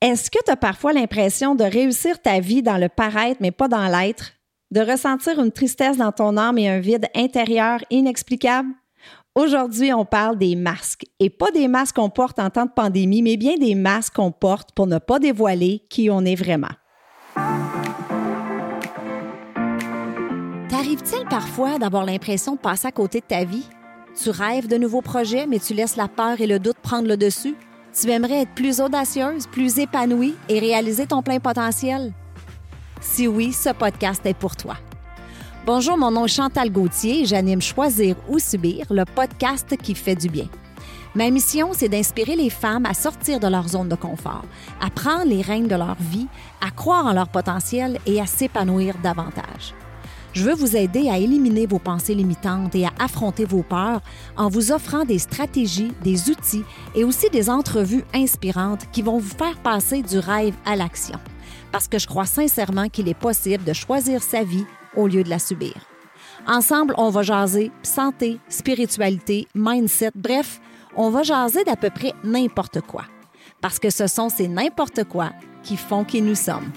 Est-ce que tu as parfois l'impression de réussir ta vie dans le paraître, mais pas dans l'être? De ressentir une tristesse dans ton âme et un vide intérieur inexplicable? Aujourd'hui, on parle des masques. Et pas des masques qu'on porte en temps de pandémie, mais bien des masques qu'on porte pour ne pas dévoiler qui on est vraiment. T'arrive-t-il parfois d'avoir l'impression de passer à côté de ta vie? Tu rêves de nouveaux projets, mais tu laisses la peur et le doute prendre le dessus? Tu aimerais être plus audacieuse, plus épanouie et réaliser ton plein potentiel? Si oui, ce podcast est pour toi. Bonjour, mon nom est Chantal Gauthier et j'anime Choisir ou Subir, le podcast qui fait du bien. Ma mission, c'est d'inspirer les femmes à sortir de leur zone de confort, à prendre les rênes de leur vie, à croire en leur potentiel et à s'épanouir davantage. Je veux vous aider à éliminer vos pensées limitantes et à affronter vos peurs en vous offrant des stratégies, des outils et aussi des entrevues inspirantes qui vont vous faire passer du rêve à l'action. Parce que je crois sincèrement qu'il est possible de choisir sa vie au lieu de la subir. Ensemble, on va jaser santé, spiritualité, mindset, bref, on va jaser d'à peu près n'importe quoi. Parce que ce sont ces n'importe quoi qui font qui nous sommes.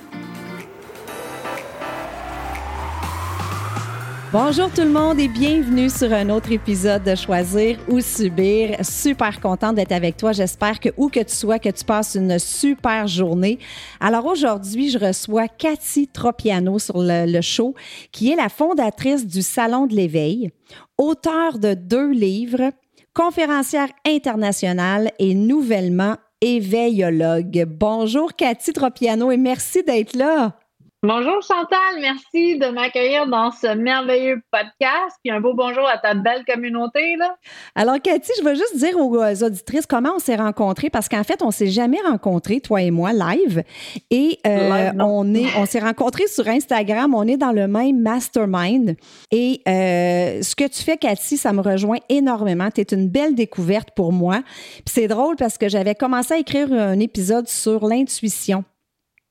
Bonjour tout le monde et bienvenue sur un autre épisode de Choisir ou Subir. Super contente d'être avec toi. J'espère que où que tu sois, que tu passes une super journée. Alors aujourd'hui, je reçois Cathy Tropiano sur le, show, qui est la fondatrice du Salon de l'éveil, auteure de deux livres, conférencière internationale et nouvellement éveillologue. Bonjour Cathy Tropiano et merci d'être là. Bonjour Chantal, merci de m'accueillir dans ce merveilleux podcast. Puis un beau bonjour à ta belle communauté. Là. Alors, Cathy, je veux juste dire aux auditrices comment on s'est rencontrés parce qu'en fait, on s'est jamais rencontrés, toi et moi, live. Et euh, on est, on s'est rencontrés sur Instagram. On est dans le même mastermind. Et euh, ce que tu fais, Cathy, ça me rejoint énormément. Tu es une belle découverte pour moi. Puis c'est drôle parce que j'avais commencé à écrire un épisode sur l'intuition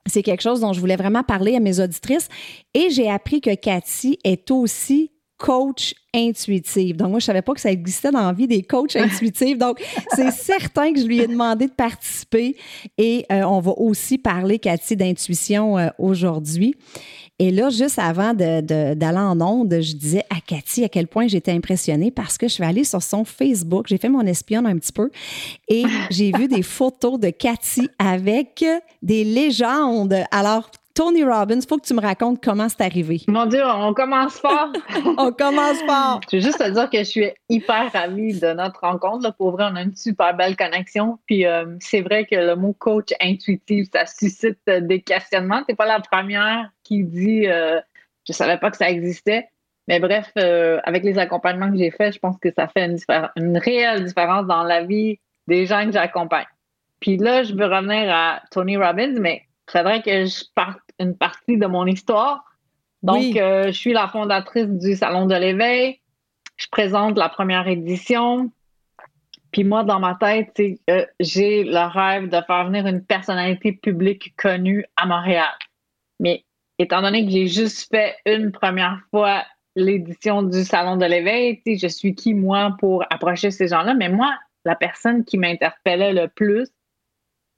c'est quelque chose dont je voulais vraiment parler à mes auditrices. Et j'ai appris que Cathy est aussi coach intuitive. Donc, moi, je savais pas que ça existait dans la vie des coachs intuitifs. Donc, c'est certain que je lui ai demandé de participer et euh, on va aussi parler, Cathy, d'intuition euh, aujourd'hui. Et là, juste avant d'aller en onde, je disais à Cathy à quel point j'étais impressionnée parce que je suis allée sur son Facebook, j'ai fait mon espionne un petit peu et j'ai vu des photos de Cathy avec des légendes. Alors, Tony Robbins, il faut que tu me racontes comment c'est arrivé. Mon Dieu, on commence fort. on commence fort. Je veux juste te dire que je suis hyper ravie de notre rencontre. Pour vrai, on a une super belle connexion. Puis euh, c'est vrai que le mot coach intuitif, ça suscite des questionnements. Tu n'es pas la première qui dit euh, je savais pas que ça existait. Mais bref, euh, avec les accompagnements que j'ai faits, je pense que ça fait une, une réelle différence dans la vie des gens que j'accompagne. Puis là, je veux revenir à Tony Robbins, mais il faudrait que je parte une partie de mon histoire. Donc, euh, je suis la fondatrice du Salon de l'éveil. Je présente la première édition. Puis moi, dans ma tête, euh, j'ai le rêve de faire venir une personnalité publique connue à Montréal. Mais étant donné que j'ai juste fait une première fois l'édition du Salon de l'éveil, je suis qui, moi, pour approcher ces gens-là? Mais moi, la personne qui m'interpellait le plus,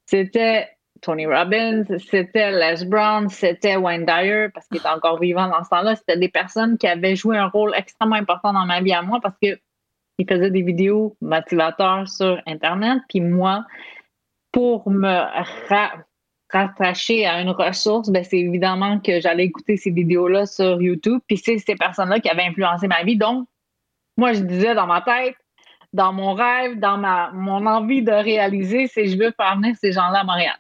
c'était Tony Robbins, c'était Les Brown, c'était Wayne Dyer, parce qu'il était encore vivant dans ce temps-là. C'était des personnes qui avaient joué un rôle extrêmement important dans ma vie à moi parce qu'ils faisaient des vidéos motivateurs sur Internet. Puis moi, pour me rattacher à une ressource, ben c'est évidemment que j'allais écouter ces vidéos-là sur YouTube. Puis c'est ces personnes-là qui avaient influencé ma vie. Donc, moi, je disais dans ma tête, dans mon rêve, dans ma mon envie de réaliser, c'est je veux faire venir ces gens-là à Montréal.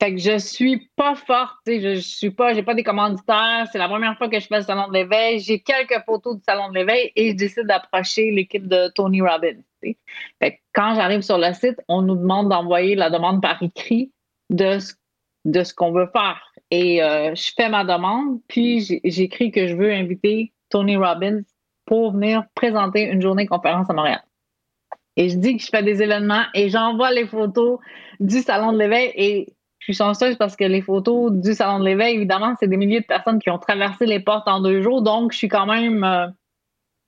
Fait que je suis pas forte, je, je suis pas, j'ai pas des commanditaires. C'est la première fois que je fais le salon de l'éveil. J'ai quelques photos du salon de l'éveil et je décide d'approcher l'équipe de Tony Robbins. Fait que quand j'arrive sur le site, on nous demande d'envoyer la demande par écrit de ce, de ce qu'on veut faire. Et euh, je fais ma demande, puis j'écris que je veux inviter Tony Robbins pour venir présenter une journée conférence à Montréal. Et je dis que je fais des événements et j'envoie les photos du salon de l'éveil et je suis chanceuse parce que les photos du Salon de l'éveil, évidemment, c'est des milliers de personnes qui ont traversé les portes en deux jours. Donc, je suis quand même. Euh,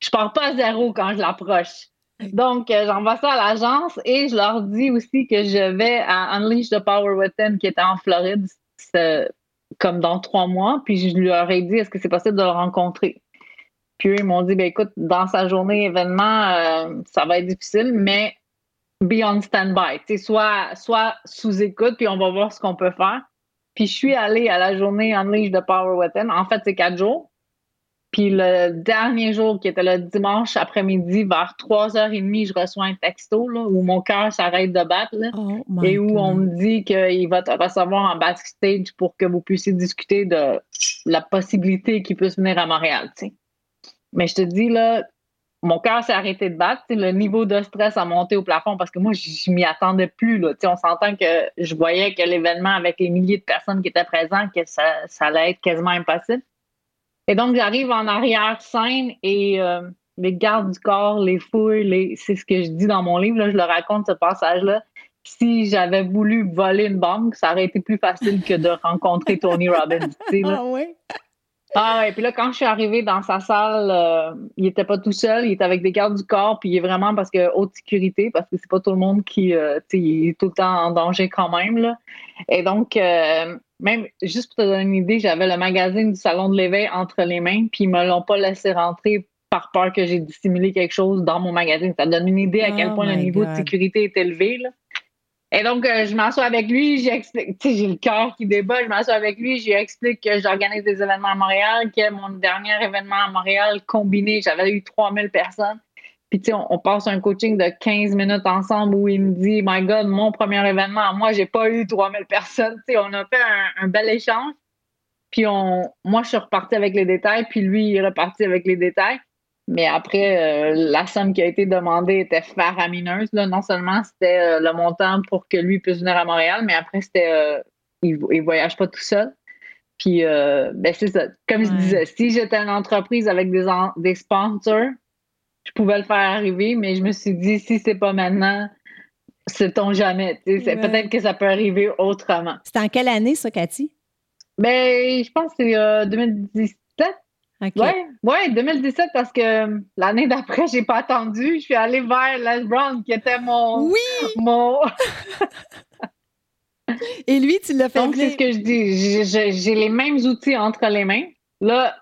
je pars pas à zéro quand je l'approche. Donc, euh, j'envoie ça à l'agence et je leur dis aussi que je vais à Unleash the Power Within qui était en Floride comme dans trois mois. Puis je leur ai dit, est-ce que c'est possible de le rencontrer? Puis eux, ils m'ont dit, ben écoute, dans sa journée événement, euh, ça va être difficile, mais be on standby. Soit, soit sous écoute, puis on va voir ce qu'on peut faire. Puis je suis allée à la journée Unleash de Power Weapon. En fait, c'est quatre jours. Puis le dernier jour, qui était le dimanche après-midi, vers 3h30, je reçois un texto là, où mon cœur s'arrête de battre oh et où on me dit qu'il va te recevoir en backstage pour que vous puissiez discuter de la possibilité qu'il puisse venir à Montréal. Mais je te dis, là, mon cœur s'est arrêté de battre. Le niveau de stress a monté au plafond parce que moi, je m'y attendais plus. Là. On s'entend que je voyais que l'événement avec les milliers de personnes qui étaient présentes, que ça, allait être quasiment impossible. Et donc, j'arrive en arrière-scène et euh, les gardes du corps, les fouilles, les... c'est ce que je dis dans mon livre, là, je le raconte ce passage-là. Si j'avais voulu voler une banque, ça aurait été plus facile que de rencontrer Tony Robbins. Ah oui? Ah ouais, puis là, quand je suis arrivée dans sa salle, euh, il était pas tout seul, il était avec des gardes du corps, puis il est vraiment parce que haute sécurité, parce que c'est pas tout le monde qui euh, est tout le temps en danger quand même. Là. Et donc, euh, même juste pour te donner une idée, j'avais le magazine du Salon de l'éveil entre les mains, puis ils me l'ont pas laissé rentrer par peur que j'ai dissimulé quelque chose dans mon magazine. Ça donne une idée à quel oh point le niveau de sécurité est élevé. Là. Et donc, euh, je m'assois avec lui, j'explique, tu sais, j'ai le cœur qui débat, je m'assois avec lui, je lui explique que j'organise des événements à Montréal, que mon dernier événement à Montréal combiné, j'avais eu 3000 personnes. Puis, tu sais, on, passe un coaching de 15 minutes ensemble où il me dit, My God, mon premier événement, moi, j'ai pas eu 3000 personnes. Tu sais, on a fait un, bel échange. Puis, on, moi, je suis repartie avec les détails, puis lui, il est reparti avec les détails. Mais après, euh, la somme qui a été demandée était faramineuse. Là. Non seulement c'était euh, le montant pour que lui puisse venir à Montréal, mais après, c'était euh, il, voyage pas tout seul. Puis, ben, c'est ça. Comme je disais, si j'étais une entreprise avec des, des sponsors, je pouvais le faire arriver, mais je me suis dit, si c'est pas maintenant, sait-on jamais. Peut-être que ça peut arriver autrement. C'était en quelle année, ça, Cathy? Ben, je pense que c'est 2017. Oui, ouais, 2017 parce que l'année d'après, j'ai pas attendu. Je suis allée vers Les Brown qui était mon. Oui! Mon... Et lui, tu l'as fait Donc, c'est ce que je dis. J'ai les mêmes outils entre les mains. Là,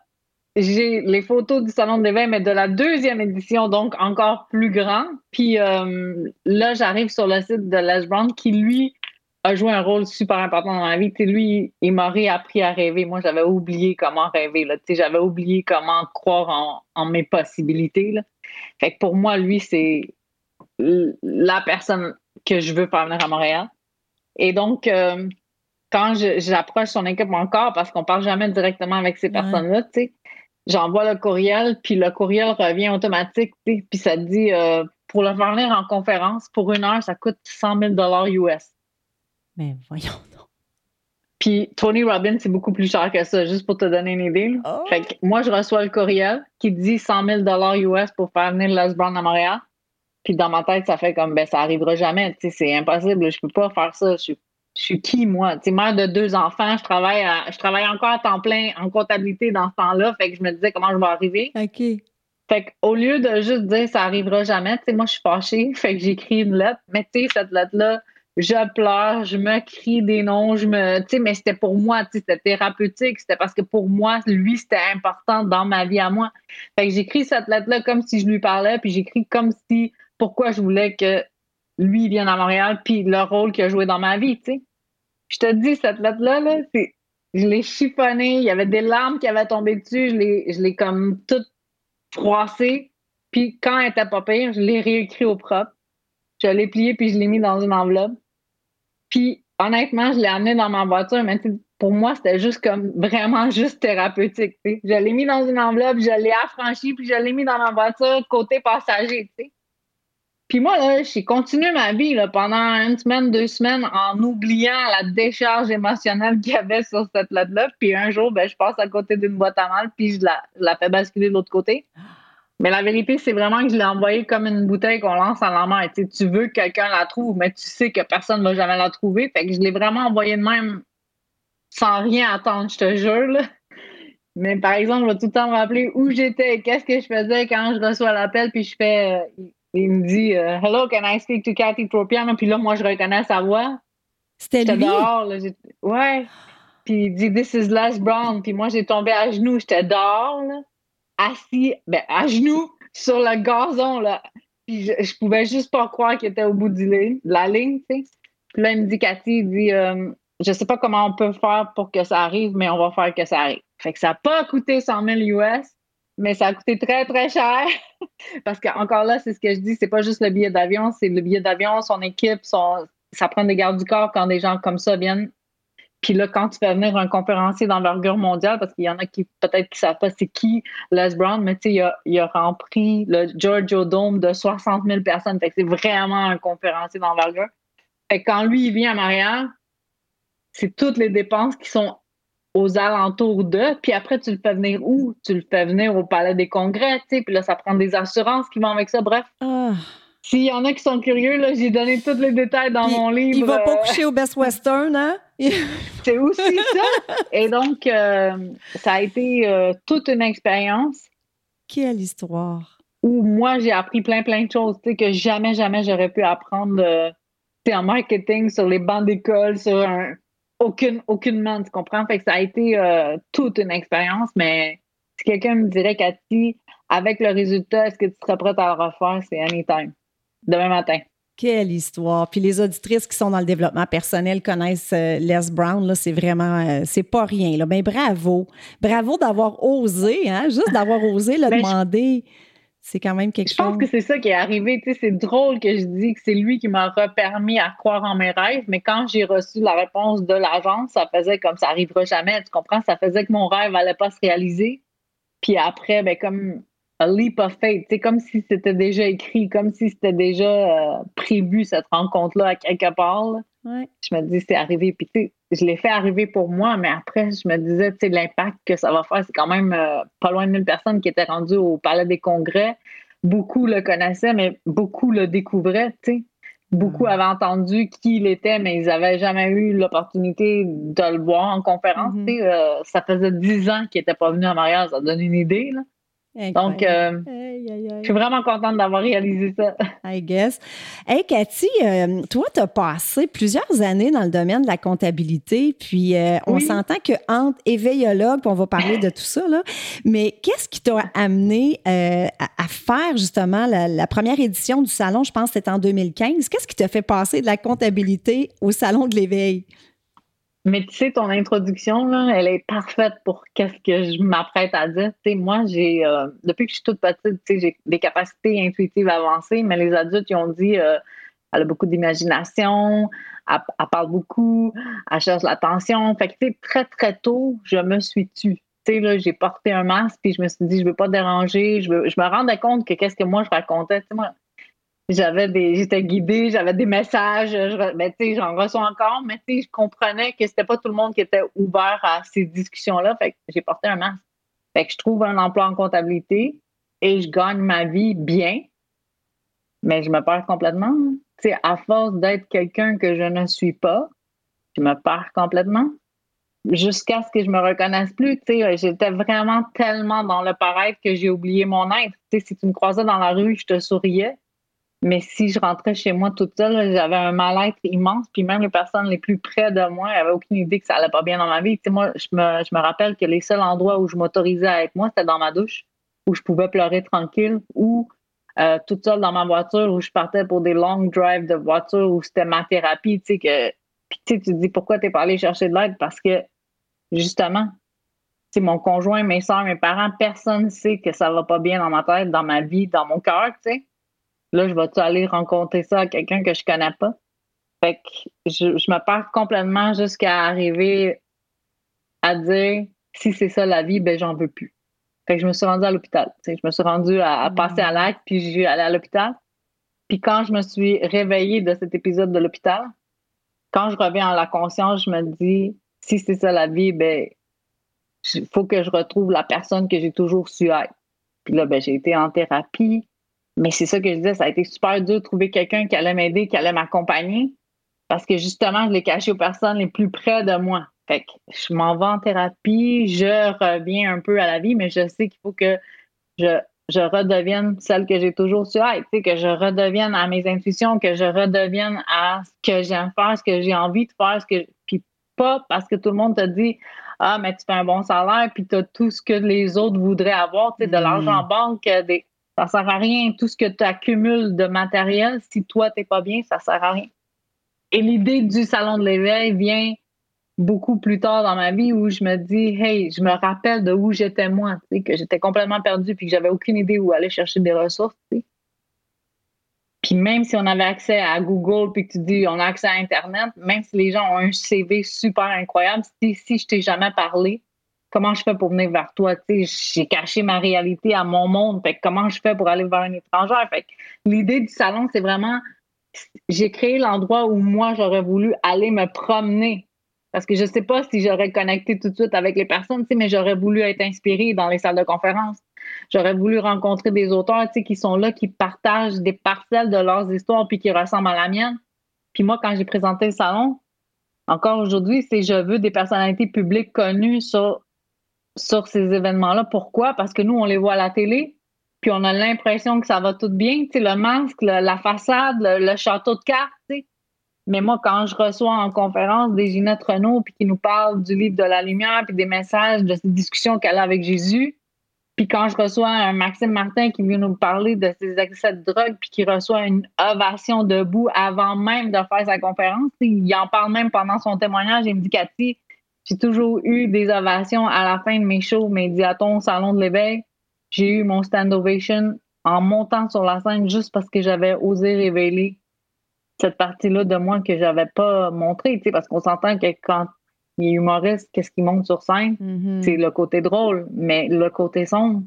j'ai les photos du Salon de l'éveil, mais de la deuxième édition, donc encore plus grand. Puis euh, là, j'arrive sur le site de Les Brown qui, lui, a joué un rôle super important dans ma vie. lui, il m'a réappris à rêver. Moi, j'avais oublié comment rêver. J'avais oublié comment croire en, mes possibilités. Là. Fait que pour moi, lui, c'est la personne que je veux faire venir à Montréal. Et donc, euh, quand j'approche son équipe encore, parce qu'on parle jamais directement avec ces personnes-là, j'envoie le courriel, puis le courriel revient automatique, puis ça dit euh, pour le faire venir en conférence, pour une heure, ça coûte 100 000 US. Mais voyons donc. Puis Tony Robbins, c'est beaucoup plus cher que ça, juste pour te donner une idée. Oh. Fait que moi, je reçois le courriel qui dit 100 000 US pour faire venir Les Brown à Montréal. Puis dans ma tête, ça fait comme, ben, ça arrivera jamais. C'est impossible. Je peux pas faire ça. Je, suis qui, moi? Tu mère de deux enfants, je travaille, je travaille encore à temps plein en comptabilité dans ce temps-là. Fait que je me disais comment je vais arriver. OK. Fait qu'au lieu de juste dire ça arrivera jamais, tu sais, moi, je suis fâchée. Fait que j'écris une lettre. Mais tu sais, cette lettre-là, je pleure, je me crie des noms, je me, tu sais, mais c'était pour moi, tu sais, c'était thérapeutique, c'était parce que pour moi, lui, c'était important dans ma vie à moi. Fait que j'écris cette lettre-là comme si je lui parlais, puis j'écris comme si, pourquoi je voulais que lui vienne à Montréal, puis le rôle qu'il a joué dans ma vie, tu sais. Je te dis, cette lettre-là, là, je l'ai chiffonnée, il y avait des larmes qui avaient tombé dessus, je l'ai, comme toute froissée, puis quand elle était pas pire, je l'ai réécrit au propre. Je l'ai plié puis je l'ai mis dans une enveloppe. Puis honnêtement, je l'ai amené dans ma voiture, mais pour moi, c'était juste comme vraiment juste thérapeutique. Je l'ai mis dans une enveloppe, je l'ai affranchi, puis je l'ai mis dans ma voiture côté passager. Puis moi, là, j'ai continué ma vie là, pendant une semaine, deux semaines en oubliant la décharge émotionnelle qu'il y avait sur cette lettre-là. Puis un jour, ben, je passe à côté d'une boîte à mal, puis je la, la fais basculer de l'autre côté. Mais la vérité, c'est vraiment que je l'ai envoyé comme une bouteille qu'on lance à la mer. tu veux que quelqu'un la trouve, mais tu sais que personne ne va jamais la trouver. Fait que je l'ai vraiment envoyé de même sans rien attendre, je te jure. Mais par exemple, je vais tout le temps me rappeler où j'étais, qu'est-ce que je faisais quand je reçois l'appel, puis je fais euh, Il me dit euh, Hello, can I speak to Cathy Tropiano? Puis là, moi, je reconnais sa voix. C'était lui? dehors. Là, ouais. Puis il dit This is Les Brown. Puis moi, j'ai tombé à genoux. J'étais dehors, là, assis, ben, à genoux, sur le gazon. Là. Puis je, je pouvais juste pas croire qu'il était au bout du de la ligne. Puis là, il me dit Cathy, il dit euh, Je sais pas comment on peut faire pour que ça arrive, mais on va faire que ça arrive. Fait que ça n'a pas coûté 100 000 US, mais ça a coûté très, très cher. Parce que encore là, c'est ce que je dis, c'est pas juste le billet d'avion, c'est le billet d'avion, son équipe, son... ça prend des gardes du corps quand des gens comme ça viennent. Puis là, quand tu fais venir un conférencier d'envergure mondiale, parce qu'il y en a qui peut-être qui savent pas c'est qui Les Brown, mais tu sais, il a, il a rempli le Giorgio Dome de 60 000 personnes. Fait que c'est vraiment un conférencier d'envergure. Fait que quand lui, il vient à Marianne, c'est toutes les dépenses qui sont aux alentours de, puis après, tu le fais venir où? Tu le fais venir au Palais des Congrès, tu sais, puis là, ça prend des assurances qui vont avec ça. Bref, Ah. s'il y en a qui sont curieux, là, j'ai donné tous les détails dans Puis, mon livre. Il va pas euh, coucher au Best Western, hein? C'est aussi ça. Et donc, euh, ça a été euh, toute une expérience Quelle histoire. où moi, j'ai appris plein, plein de choses, tu sais, que jamais, jamais j'aurais pu apprendre euh, tu sais, en marketing, sur les bancs d'école, sur un... Aucune, aucunement, tu comprends? Fait que ça a été euh, toute une expérience, mais si quelqu'un me dirait, Cathy, avec le résultat, est-ce que tu serais prête à le refaire? C'est anytime. Demain matin. Quelle histoire. Puis les auditrices qui sont dans le développement personnel connaissent euh, Les Brown, là, c'est vraiment, euh, c'est pas rien. Là. Ben, bravo. Bravo d'avoir osé, hein? Juste d'avoir osé le Ben, je- demander. C'est quand même quelque Je pense chose. que c'est ça qui est arrivé. Tu sais, c'est drôle que je dis que c'est lui qui m'a permis à croire en mes rêves, mais quand j'ai reçu la réponse de l'agence, ça faisait comme ça arrivera jamais. Tu comprends? Ça faisait que mon rêve n'allait pas se réaliser. Puis après, ben, comme a leap of faith, c'est comme si c'était déjà écrit, comme si c'était déjà euh, prévu cette rencontre-là à quelque part. Ouais. Je me dis, c'est arrivé. Puis, tu je l'ai fait arriver pour moi, mais après, je me disais, tu sais, l'impact que ça va faire, c'est quand même euh, pas loin de 1000 personnes qui étaient rendues au Palais des Congrès. Beaucoup le connaissaient, mais beaucoup le découvraient, tu sais. Beaucoup Mm. avaient entendu qui il était, mais ils n'avaient jamais eu l'opportunité de le voir en conférence. Tu sais. Euh, ça faisait 10 ans qu'il n'était pas venu à mariage, ça donne une idée. Là. Donc, euh, Aïe, aïe, aïe. je suis vraiment contente d'avoir réalisé ça. I guess. Hey, Cathy, euh, toi, tu as passé plusieurs années dans le domaine de la comptabilité, puis euh, on Oui. s'entend que entre éveillologue, puis on va parler de tout ça, là, mais qu'est-ce qui t'a amené à, à faire justement la, la première édition du salon, je pense que c'était en 2015. Qu'est-ce qui t'a fait passer de la comptabilité au salon de l'éveil? Mais tu sais, ton introduction, là, elle est parfaite pour qu'est-ce que je m'apprête à dire. Tu sais, moi, j'ai, euh, depuis que je suis toute petite, j'ai des capacités intuitives avancées, mais les adultes, ils ont dit, euh, elle a beaucoup d'imagination, elle, parle beaucoup, elle cherche l'attention. Fait que, tu sais, très, très tôt, je me suis tue. Tu sais, là, j'ai porté un masque, puis je me suis dit, je veux pas déranger. Je, veux, je me rendais compte que qu'est-ce que moi, je racontais. Tu sais, moi, j'avais des j'étais guidée j'avais des messages je, ben, j'en reçois encore mais je comprenais que c'était pas tout le monde qui était ouvert à ces discussions là fait que j'ai porté un masque. Fait que je trouve un emploi en comptabilité et je gagne ma vie bien mais je me perds complètement. Hein. tu sais à force d'être quelqu'un que je ne suis pas je me perds complètement. Jusqu'à ce que je me reconnaisse plus j'étais vraiment tellement dans le paraître que j'ai oublié mon être. Tu sais si tu me croisais dans la rue je te souriais mais si je rentrais chez moi toute seule, j'avais un mal-être immense. Puis même les personnes les plus près de moi n'avaient aucune idée que ça allait pas bien dans ma vie. Tu sais, moi, je me, je me rappelle que les seuls endroits où je m'autorisais à être moi, c'était dans ma douche, où je pouvais pleurer tranquille, ou euh, toute seule dans ma voiture, où je partais pour des long drives de voiture, où c'était ma thérapie. Tu sais, que, puis tu sais, tu te dis pourquoi tu n'es pas allé chercher de l'aide? Parce que justement, sais, mon conjoint, mes soeurs, mes parents, personne ne sait que ça va pas bien dans ma tête, dans ma vie, dans mon cœur, tu sais. Là, je vais-tu aller rencontrer ça à quelqu'un que je connais pas? Fait que je, je me perds complètement jusqu'à arriver à dire si c'est ça la vie, ben j'en veux plus. Fait que je me suis rendue à l'hôpital. Je me suis rendue à, à Mm. passer à l'acte, puis je suis allée à l'hôpital. Puis quand je me suis réveillée de cet épisode de l'hôpital, quand je reviens à la conscience, je me dis si c'est ça la vie, ben il faut que je retrouve la personne que j'ai toujours su être. Puis là, ben, j'ai été en thérapie. Mais c'est ça que je disais, ça a été super dur de trouver quelqu'un qui allait m'aider, qui allait m'accompagner. Parce que justement, je l'ai caché aux personnes les plus près de moi. Fait que je m'en vais en thérapie, je reviens un peu à la vie, mais je sais qu'il faut que je je redevienne celle que j'ai toujours su être, que je redevienne à mes intuitions, que je redevienne à ce que j'aime faire, ce que j'ai envie de faire, ce que puis pas parce que tout le monde te dit ah mais tu fais un bon salaire puis tu as tout ce que les autres voudraient avoir, tu sais, de l'argent en banque, des ça sert à rien tout ce que tu accumules de matériel si toi t'es pas bien, ça sert à rien. Et l'idée du salon de l'éveil vient beaucoup plus tard dans ma vie où je me dis, hey, je me rappelle de où j'étais moi, que j'étais complètement perdue puis que j'avais aucune idée où aller chercher des ressources. Puis même si on avait accès à Google puis que tu dis on a accès à Internet, même si les gens ont un CV super incroyable, si, si je t'ai jamais parlé, comment je fais pour venir vers toi? J'ai caché ma réalité à mon monde. Fait comment je fais pour aller vers une étrangère? Fait l'idée du salon, c'est vraiment j'ai créé l'endroit où moi j'aurais voulu aller me promener parce que je sais pas si j'aurais connecté tout de suite avec les personnes, mais j'aurais voulu être inspirée dans les salles de conférence. J'aurais voulu rencontrer des auteurs qui sont là, qui partagent des parcelles de leurs histoires puis qui ressemblent à la mienne. Puis moi, quand j'ai présenté le salon, encore aujourd'hui, c'est je veux des personnalités publiques connues sur, sur ces événements-là. Pourquoi? Parce que nous, on les voit à la télé, puis on a l'impression que ça va tout bien. Tu le masque, la façade, le, château de cartes, mais moi, quand je reçois en conférence des Ginette Renault, puis qui nous parle du livre de la lumière, puis des messages de ces discussions qu'elle a avec Jésus, puis quand je reçois un Maxime Martin qui vient nous parler de ses excès de drogue, puis qui reçoit une ovation debout avant même de faire sa conférence, il en parle même pendant son témoignage. Il me dit, Cathy, j'ai toujours eu des ovations à la fin de mes shows, médiatons, salon de l'éveil. J'ai eu mon stand ovation en montant sur la scène juste parce que j'avais osé révéler cette partie-là de moi que j'avais pas montrée, parce qu'on s'entend que quand il est humoriste, qu'est-ce qui monte sur scène? Mm-hmm. C'est le côté drôle, mais le côté sombre,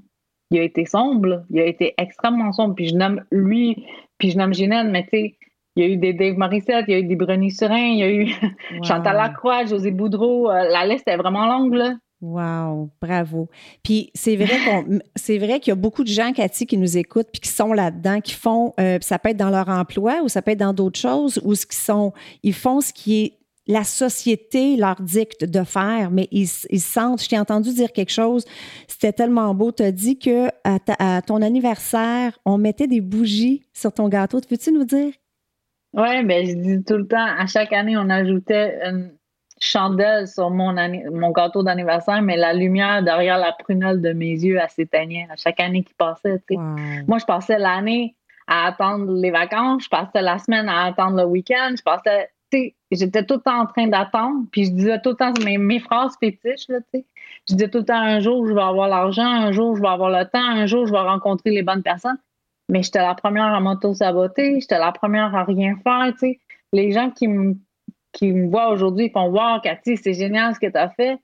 il a été sombre, il a été extrêmement sombre, puis je nomme lui, puis je nomme Ginette, mais tu sais, il y a eu des Dave Morissette, il y a eu des Bruni Surin, il y a eu Chantal Lacroix, José Boudreau, euh, la liste est vraiment longue, là. Wow, bravo. Puis c'est vrai qu'on, c'est vrai qu'il y a beaucoup de gens, Cathy, qui nous écoutent puis qui sont là-dedans, qui font, euh, ça peut être dans leur emploi ou ça peut être dans d'autres choses, ou ce qui sont, ils font ce qui est la société leur dicte de faire, mais ils, ils sentent. Je t'ai entendu dire quelque chose, c'était tellement beau. Tu as dit que à, ton anniversaire, on mettait des bougies sur ton gâteau. Peux-tu nous dire? Oui, mais je dis tout le temps, à chaque année, on ajoutait une, chandelle sur mon, mon gâteau d'anniversaire, mais la lumière derrière la prunelle de mes yeux, elle s'éteignait à chaque année qui passait. Moi, je passais l'année à attendre les vacances, je passais la semaine à attendre le week-end, je passais, j'étais tout le temps en train d'attendre, puis je disais tout le temps mes, mes phrases fétiches, là, je disais tout le temps un jour, je vais avoir l'argent, un jour, je vais avoir le temps, un jour, je vais rencontrer les bonnes personnes. Mais j'étais la première à m'auto-saboter, j'étais la première à rien faire. Les gens qui me voient aujourd'hui, font Wow, Cathy, c'est génial ce que tu as fait.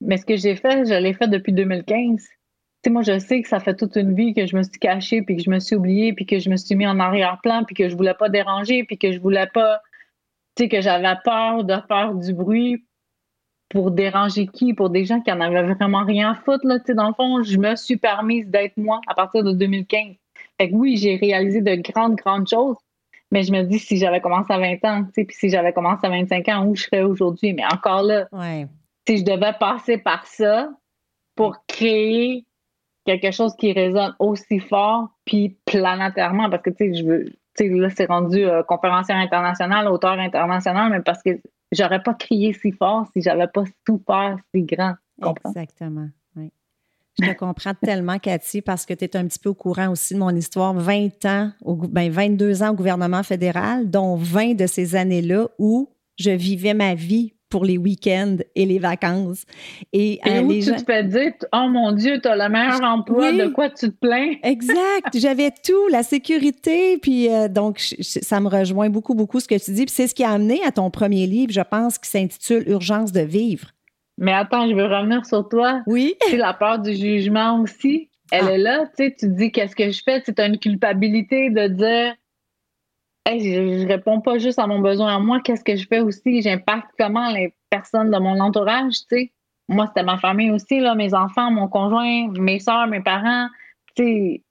Mais ce que j'ai fait, je l'ai fait depuis 2015. sais, moi, je sais que ça fait toute une vie que je me suis cachée, puis que je me suis oubliée, puis que je me suis mis en arrière-plan, puis que je voulais pas déranger, puis que je voulais pas, tu sais, que j'avais peur de faire du bruit pour déranger qui? Pour des gens qui en avaient vraiment rien à foutre, dans le fond, je me suis permise d'être moi à partir de 2015. Fait que oui, j'ai réalisé de grandes, grandes choses, mais je me dis, si j'avais commencé à 20 ans, puis si j'avais commencé à 25 ans, où je serais aujourd'hui? Mais encore là, si je devais passer par ça pour créer quelque chose qui résonne aussi fort, puis planétairement, parce que, tu sais, je veux, tu sais, là, c'est rendu euh, conférencier international, auteur international, mais parce que j'aurais pas crié si fort si j'avais pas tout peur si grand. Exactement. Je te comprends tellement, Cathy, parce que tu es un petit peu au courant aussi de mon histoire. 20 ans, ben 22 ans au gouvernement fédéral, dont 20 de ces années-là où je vivais ma vie pour les week-ends et les vacances. Et, euh, où tu te fais dire, oh mon Dieu, tu as le meilleur emploi, de quoi tu te plains? exact. J'avais tout, la sécurité. Puis euh, donc, ça me rejoint beaucoup, beaucoup ce que tu dis. Puis c'est ce qui a amené à ton premier livre, je pense, qui s'intitule Urgence de vivre. Mais attends, je veux revenir sur toi. Oui. C'est la peur du jugement aussi. Elle ah. est là, tu sais, tu te dis qu'est-ce que je fais? Tu as une culpabilité de dire hey, je, je, réponds pas juste à mon besoin à moi, qu'est-ce que je fais aussi? J'impacte comment les personnes de mon entourage, tu sais? Moi, c'était ma famille aussi, là, mes enfants, mon conjoint, mes soeurs, mes parents, tu sais.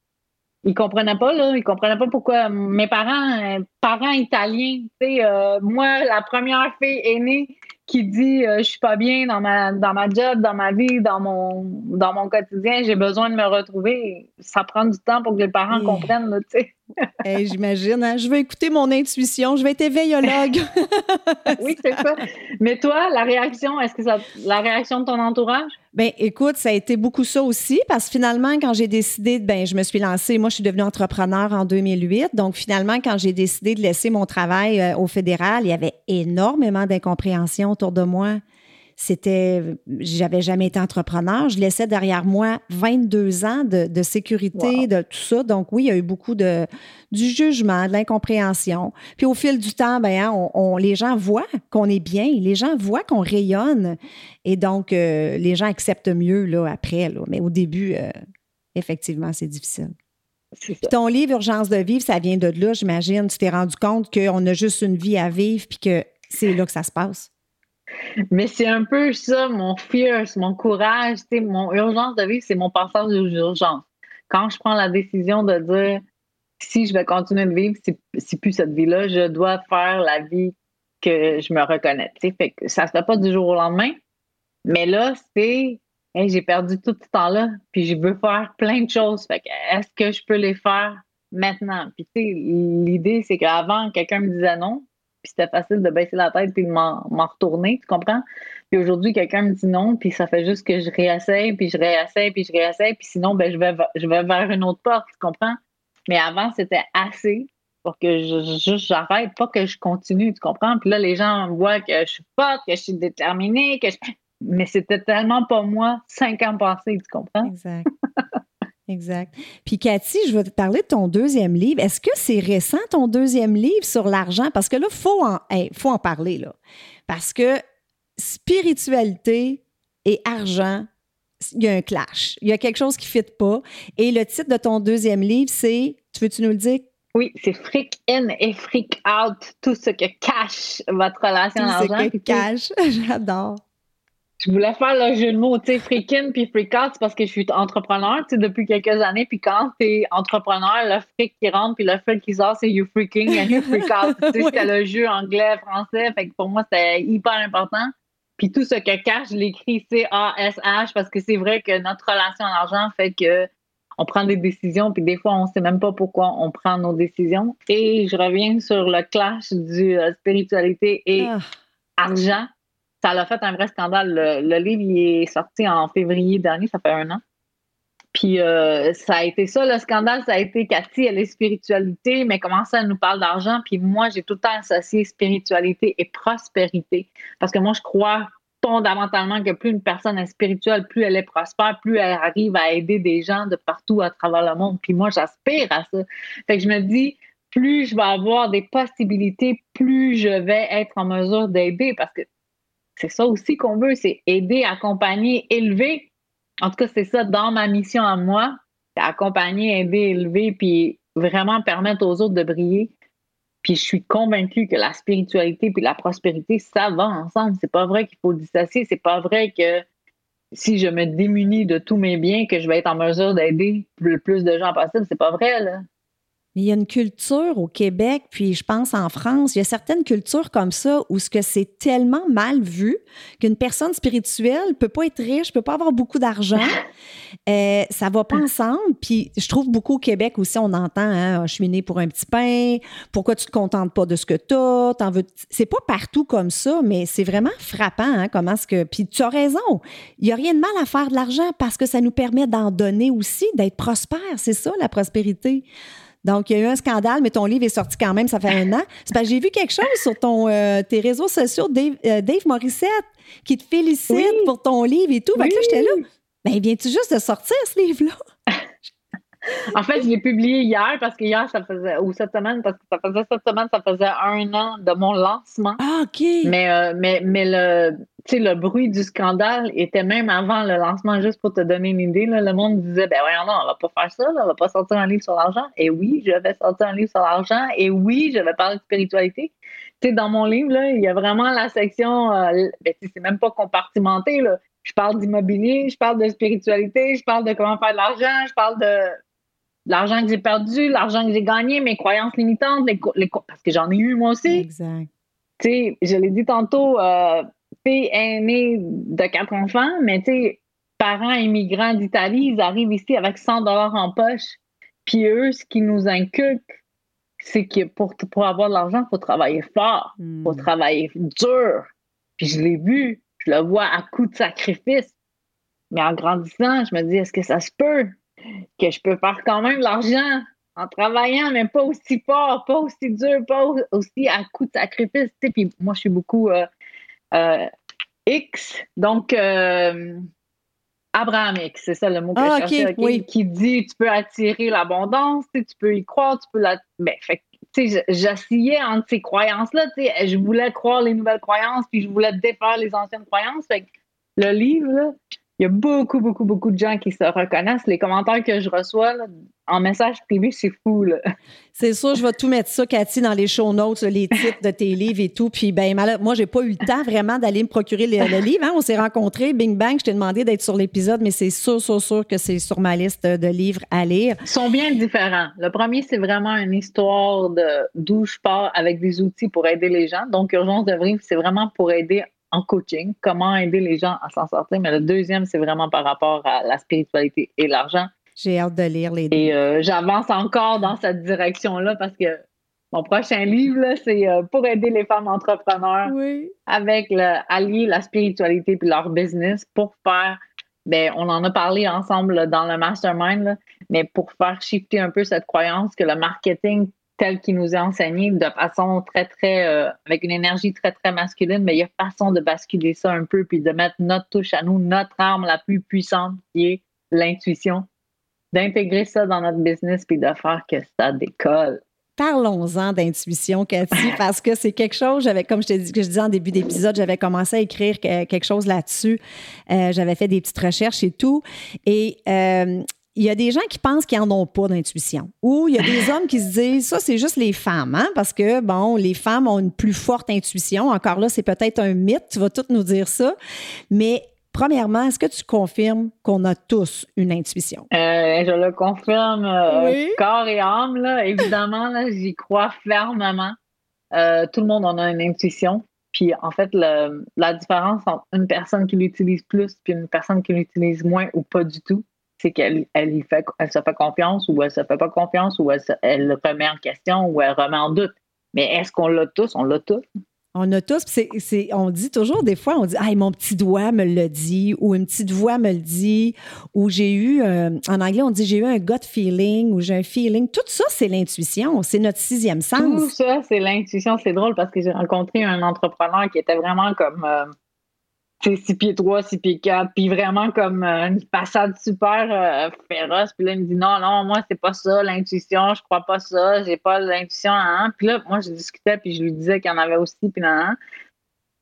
Ils comprenaient pas, là. Ils comprenaient pas pourquoi mes parents euh, parents italiens. Tu sais, euh, moi, la première fille aînée qui dit euh, je suis pas bien dans ma dans ma job, dans ma vie, dans mon dans mon quotidien, j'ai besoin de me retrouver. Ça prend du temps pour que les parents comprennent, tu sais. J'imagine. Hein. Je vais écouter mon intuition. Je vais être éveillologue. oui, c'est ça. Mais toi, la réaction, est-ce que ça, la réaction de ton entourage? Ben, écoute, ça a été beaucoup ça aussi parce que finalement, quand j'ai décidé, ben, je me suis lancée. Moi, je suis devenue entrepreneur en 2008. Donc, finalement, quand j'ai décidé de laisser mon travail euh, au fédéral, il y avait énormément d'incompréhension autour de moi c'était, j'avais jamais été entrepreneur. Je laissais derrière moi 22 ans de, sécurité, de tout ça. Donc oui, il y a eu beaucoup de du jugement, de l'incompréhension. Puis au fil du temps, ben, hein, on, les gens voient qu'on est bien, les gens voient qu'on rayonne, et donc euh, les gens acceptent mieux là après. Là. Mais au début, euh, effectivement, c'est difficile. Puis ton livre Urgence de vivre, ça vient de là, j'imagine. Tu t'es rendu compte qu'on a juste une vie à vivre, puis que c'est là que ça se passe. Mais c'est un peu ça, mon fear, mon courage, mon urgence de vivre, c'est mon passage aux urgences. Quand je prends la décision de dire si je vais continuer de vivre, c'est plus cette vie-là, je dois faire la vie que je me reconnais. Fait que ça se fait pas du jour au lendemain. Mais là, c'est j'ai perdu tout ce temps-là, puis je veux faire plein de choses. Fait que est-ce que je peux les faire maintenant? L'idée, c'est qu'avant, quelqu'un me disait non, puis c'était facile de baisser la tête puis de m'en retourner, tu comprends? Puis aujourd'hui, quelqu'un me dit non, puis ça fait juste que je réessaye, puis je réessaye, puis je réessaye, puis sinon, ben, je, vais, je vais vers une autre porte, tu comprends? Mais avant, c'était assez pour que je, juste j'arrête, pas que je continue, tu comprends? Puis là, les gens voient que je suis forte, que je suis déterminée, que je... Mais c'était tellement pas moi cinq ans passés, tu comprends? Exact. Exact. Puis Cathy, je vais te parler de ton deuxième livre. Est-ce que c'est récent ton deuxième livre sur l'argent? Parce que là, il faut, en, faut en parler. Là. Parce que spiritualité et argent, il y a un clash. Il y a quelque chose qui ne fit pas. Et le titre de ton deuxième livre, c'est, tu veux-tu nous le dire? Oui, c'est Freak In et Freak Out, tout ce que cache votre relation à l'argent. Tout ce que cache, j'adore je voulais faire le jeu de mots, tu sais, freaking puis freak out, c'est parce que je suis entrepreneur, tu sais, depuis quelques années. Puis quand t'es entrepreneur, le freak qui rentre puis le freak qui sort, c'est you freaking and you freak out. tu sais, c'était le jeu anglais, français. Fait que pour moi, c'était hyper important. Puis tout ce que cache, je l'écris C-A-S-H parce que c'est vrai que notre relation à l'argent fait que on prend des décisions, puis des fois, on sait même pas pourquoi on prend nos décisions. Et je reviens sur le clash du euh, spiritualité et ah. argent ça a fait un vrai scandale. Le, livre est sorti en février dernier, ça fait un an. Puis euh, ça a été ça, le scandale, ça a été Cathy, elle est spiritualité, mais comment ça, elle nous parle d'argent? Puis moi, j'ai tout le temps associé spiritualité et prospérité. Parce que moi, je crois fondamentalement que plus une personne est spirituelle, plus elle est prospère, plus elle arrive à aider des gens de partout à travers le monde. Puis moi, j'aspire à ça. Fait que je me dis, plus je vais avoir des possibilités, plus je vais être en mesure d'aider. Parce que c'est ça aussi qu'on veut, c'est aider, accompagner, élever. En tout cas, c'est ça dans ma mission à moi, accompagner, aider, élever, puis vraiment permettre aux autres de briller. Puis je suis convaincue que la spiritualité puis la prospérité, ça va ensemble. C'est pas vrai qu'il faut dissocier. C'est pas vrai que si je me démunis de tous mes biens, que je vais être en mesure d'aider le plus de gens possible. C'est pas vrai, là. Mais il y a une culture au Québec, puis je pense en France, il y a certaines cultures comme ça où ce que c'est tellement mal vu qu'une personne spirituelle peut pas être riche, peut pas avoir beaucoup d'argent. Euh, ça va pas ensemble. Puis je trouve beaucoup au Québec aussi, on entend, hein, je suis né pour un petit pain, pourquoi tu te contentes pas de ce que tu as, t'en veux. C'est pas partout comme ça, mais c'est vraiment frappant, hein, comment ce que. Puis tu as raison, il y a rien de mal à faire de l'argent parce que ça nous permet d'en donner aussi, d'être prospère. C'est ça, la prospérité. Donc, il y a eu un scandale, mais ton livre est sorti quand même, ça fait un an. C'est parce que j'ai vu quelque chose sur ton, euh, tes réseaux sociaux, Dave, euh, Dave, Morissette, qui te félicite pour ton livre et tout. Fait que là, j'étais là. Ben, viens-tu juste de sortir ce livre-là? En fait, je l'ai publié hier parce que hier, ça faisait, ou cette semaine, parce que ça faisait cette semaine, ça faisait un an de mon lancement. Ah, OK. Mais, euh, mais, mais le, le bruit du scandale était même avant le lancement, juste pour te donner une idée. Là, le monde disait, ben voyons, non, on va pas faire ça, là, on va pas sortir un livre sur l'argent. Et oui, je vais sortir un livre sur l'argent. Et oui, je vais parler de spiritualité. Dans mon livre, là, il y a vraiment la section, euh, ben, c'est même pas compartimenté, là. Je parle d'immobilier, je parle de spiritualité, je parle de comment faire de l'argent, je parle de L'argent que j'ai perdu, l'argent que j'ai gagné, mes croyances limitantes, les, parce que j'en ai eu moi aussi. Exact. Tu sais, je l'ai dit tantôt, euh, fille aînée de quatre enfants, mais tu sais, parents immigrants d'Italie, ils arrivent ici avec 100 dollars en poche. Puis eux, ce qui nous inculquent, c'est que pour, pour avoir de l'argent, il faut travailler fort, il faut hmm. travailler dur. Puis je l'ai vu, je le vois à coup de sacrifice. Mais en grandissant, je me dis, est-ce que ça se peut? Que je peux faire quand même de l'argent en travaillant, mais pas aussi fort, pas aussi dur, pas aussi à coup de sacrifice. Puis moi, je suis beaucoup euh, euh, X, donc euh, Abraham X, c'est ça le mot que ah, je cherchais, oui. qui dit tu peux attirer l'abondance, tu peux y croire, tu peux la. Ben, fait, j'assillais entre ces croyances-là. Je voulais croire les nouvelles croyances, puis je voulais défaire les anciennes croyances. Fait le livre, là, il y a beaucoup, beaucoup, beaucoup de gens qui se reconnaissent. Les commentaires que je reçois en message privé, c'est fou. C'est sûr, je vais tout mettre ça, Cathy, dans les show notes, les titres de tes livres et tout. Puis, ben, moi, j'ai pas eu le temps vraiment d'aller me procurer le, livre. Hein. On s'est rencontrés, Bing Bang, je t'ai demandé d'être sur l'épisode, mais c'est sûr, sûr, sûr que c'est sur ma liste de livres à lire. Ils sont bien différents. Le premier, c'est vraiment une histoire d'où je pars avec des outils pour aider les gens. Donc, Urgence de Vivre, c'est vraiment pour aider en coaching, comment aider les gens à s'en sortir. Mais le deuxième, c'est vraiment par rapport à la spiritualité et l'argent. J'ai hâte de lire les deux. Et euh, j'avance encore dans cette direction-là parce que mon prochain livre, c'est euh, pour aider les femmes entrepreneurs avec le, allier la spiritualité puis leur business pour faire, ben, on en a parlé ensemble dans le mastermind, mais pour faire shifter un peu cette croyance que le marketing tel qu'il nous est enseigné de façon très, très, euh, avec une énergie très, très masculine, mais il y a façon de basculer ça un peu, puis de mettre notre touche à nous, notre arme la plus puissante, qui est l'intuition, d'intégrer ça dans notre business, puis de faire que ça décolle. Parlons-en d'intuition, Cathy, parce que c'est quelque chose, j'avais, comme je te dis, que je disais en début d'épisode, j'avais commencé à écrire quelque chose là-dessus. Euh, j'avais fait des petites recherches et tout. Et euh, il y a des gens qui pensent qu'ils n'en ont pas d'intuition. Ou il y a des hommes qui se disent, ça, c'est juste les femmes, hein? parce que, bon, les femmes ont une plus forte intuition. Encore là, c'est peut-être un mythe, tu vas tout nous dire ça. Mais Premièrement, est-ce que tu confirmes qu'on a tous une intuition? Euh, je le confirme euh, corps et âme, là. évidemment, là, j'y crois fermement. Euh, tout le monde en a une intuition. Puis en fait, la différence entre une personne qui l'utilise plus et une personne qui l'utilise moins ou pas du tout, c'est qu'elle elle, fait, elle se fait confiance ou elle se fait pas confiance ou elle, elle le remet en question ou elle remet en doute. Mais est-ce qu'on l'a tous? On l'a tous. On a tous, c'est, on dit toujours des fois, on dit, ah, mon petit doigt me le dit, ou une petite voix me le dit, ou j'ai eu, euh, en anglais, on dit, j'ai eu un gut feeling, ou j'ai un feeling. Tout ça, c'est l'intuition, c'est notre sixième sens. Tout ça, c'est l'intuition. C'est drôle parce que j'ai rencontré un entrepreneur qui était vraiment comme, euh, 6 pieds 3, 6 pieds 4, puis vraiment comme euh, une passade super euh, féroce. Puis là, il me dit non, non, moi, c'est pas ça, l'intuition, je crois pas ça, j'ai pas l'intuition. Hein. Puis là, moi, je discutais, puis je lui disais qu'il y en avait aussi, puis non.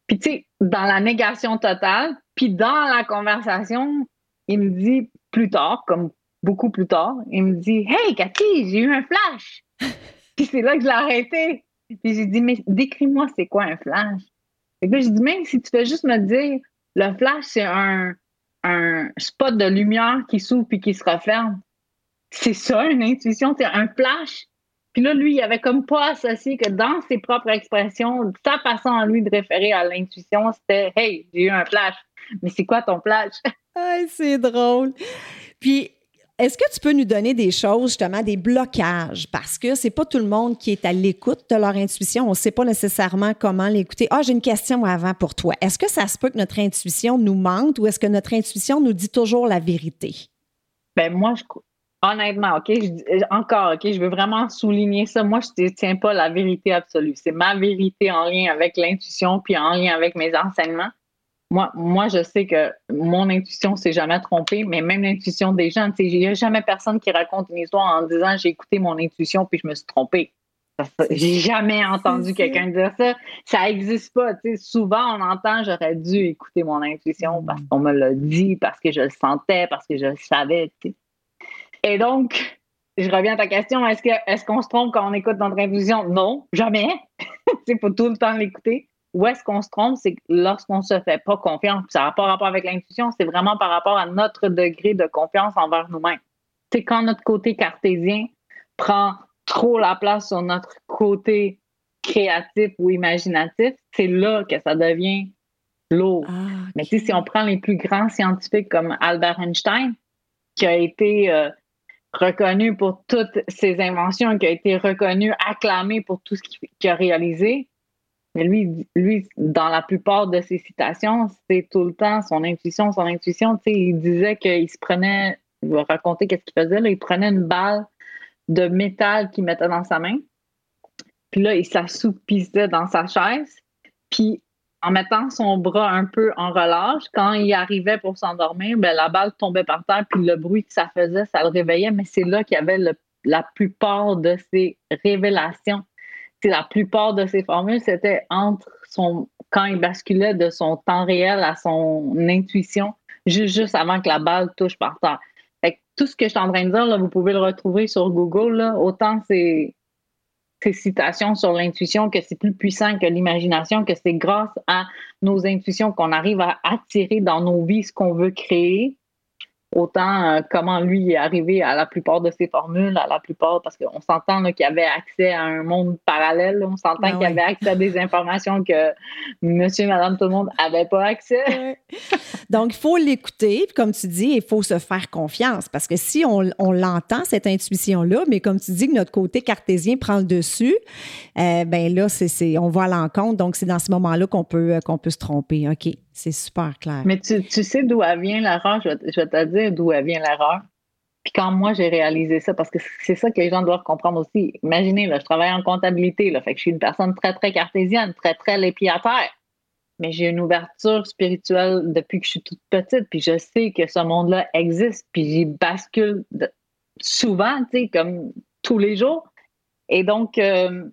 Puis tu sais, dans la négation totale, puis dans la conversation, il me dit plus tard, comme beaucoup plus tard, il me dit Hey, Cathy, j'ai eu un flash. puis c'est là que je l'ai arrêté. Puis j'ai dit Mais décris-moi, c'est quoi un flash? Et puis, je dis, même si tu fais juste me dire, le flash, c'est un, un spot de lumière qui s'ouvre puis qui se referme. C'est ça, une intuition, c'est un flash. Puis là, lui, il avait comme pas associé que dans ses propres expressions, sa façon à lui de référer à l'intuition, c'était Hey, j'ai eu un flash. Mais c'est quoi ton flash? c'est drôle. Puis est-ce que tu peux nous donner des choses, justement, des blocages? Parce que c'est pas tout le monde qui est à l'écoute de leur intuition. On ne sait pas nécessairement comment l'écouter. Ah, j'ai une question avant pour toi. Est-ce que ça se peut que notre intuition nous mente ou est-ce que notre intuition nous dit toujours la vérité? Ben moi, honnêtement, OK, encore, OK, je veux vraiment souligner ça. Moi, je ne tiens pas la vérité absolue. C'est ma vérité en lien avec l'intuition puis en lien avec mes enseignements. Moi, moi, je sais que mon intuition s'est jamais trompée, mais même l'intuition des gens, il n'y a jamais personne qui raconte une histoire en disant j'ai écouté mon intuition puis je me suis trompée. J'ai jamais entendu quelqu'un dire ça. Ça n'existe pas. souvent, on entend j'aurais dû écouter mon intuition parce mm. qu'on me l'a dit, parce que je le sentais, parce que je le savais. Et donc, je reviens à ta question est-ce qu'on est qu'on se trompe quand on écoute notre intuition? Non, jamais. Il faut tout le temps l'écouter. Où est-ce qu'on se trompe, c'est lorsqu'on se fait pas confiance. Ça n'a pas rapport avec l'intuition, c'est vraiment par rapport à notre degré de confiance envers nous-mêmes. c'est quand notre côté cartésien prend trop la place sur notre côté créatif ou imaginatif, c'est là que ça devient lourd. Ah, Mais si on prend les plus grands scientifiques comme Albert Einstein, qui a été euh, reconnu pour toutes ses inventions, qui a été reconnu, acclamé pour tout ce qu'il a réalisé, mais lui, dans la plupart de ses citations, c'est tout le temps son intuition, son intuition. il disait qu'il se prenait, il va raconter qu'est-ce qu'il faisait, il prenait une balle de métal qu'il mettait dans sa main. Puis là, il s'assoupissait dans sa chaise. Puis en mettant son bras un peu en relâche, quand il arrivait pour s'endormir, ben, la balle tombait par terre, puis le bruit que ça faisait, ça le réveillait. Mais c'est là qu'il y avait la plupart de ses révélations. La plupart de ses formules, c'était entre son quand il basculait de son temps réel à son intuition, juste, juste avant que la balle touche par terre tout ce que je suis en train de dire, vous pouvez le retrouver sur Google. Autant ces, ces citations sur l'intuition que c'est plus puissant que l'imagination, que c'est grâce à nos intuitions qu'on arrive à attirer dans nos vies ce qu'on veut créer autant euh, comment lui est arrivé à la plupart de ses formules, à la plupart, parce qu'on s'entend qu'il avait accès à un monde parallèle, on s'entend ben qu'il avait accès à des informations que monsieur, madame, tout le monde n'avait pas accès. Donc, il faut l'écouter, comme tu dis, il faut se faire confiance, parce que si on, l'entend, cette intuition-là, mais comme tu dis que notre côté cartésien prend le dessus, euh, ben là, c'est, on va à l'encontre, donc c'est dans ce moment-là qu'on peut, qu'on peut se tromper. OK. C'est super clair. Mais tu, sais d'où vient l'erreur? Je, vais te dire d'où vient l'erreur. Puis quand moi, j'ai réalisé ça, parce que c'est ça que les gens doivent comprendre aussi. Imaginez, là, je travaille en comptabilité, là, fait que je suis une personne très, très cartésienne, très, très les pieds à terre. Mais j'ai une ouverture spirituelle depuis que je suis toute petite, puis je sais que ce monde-là existe, puis j'y bascule souvent, tu sais, comme tous les jours. Et donc, euh,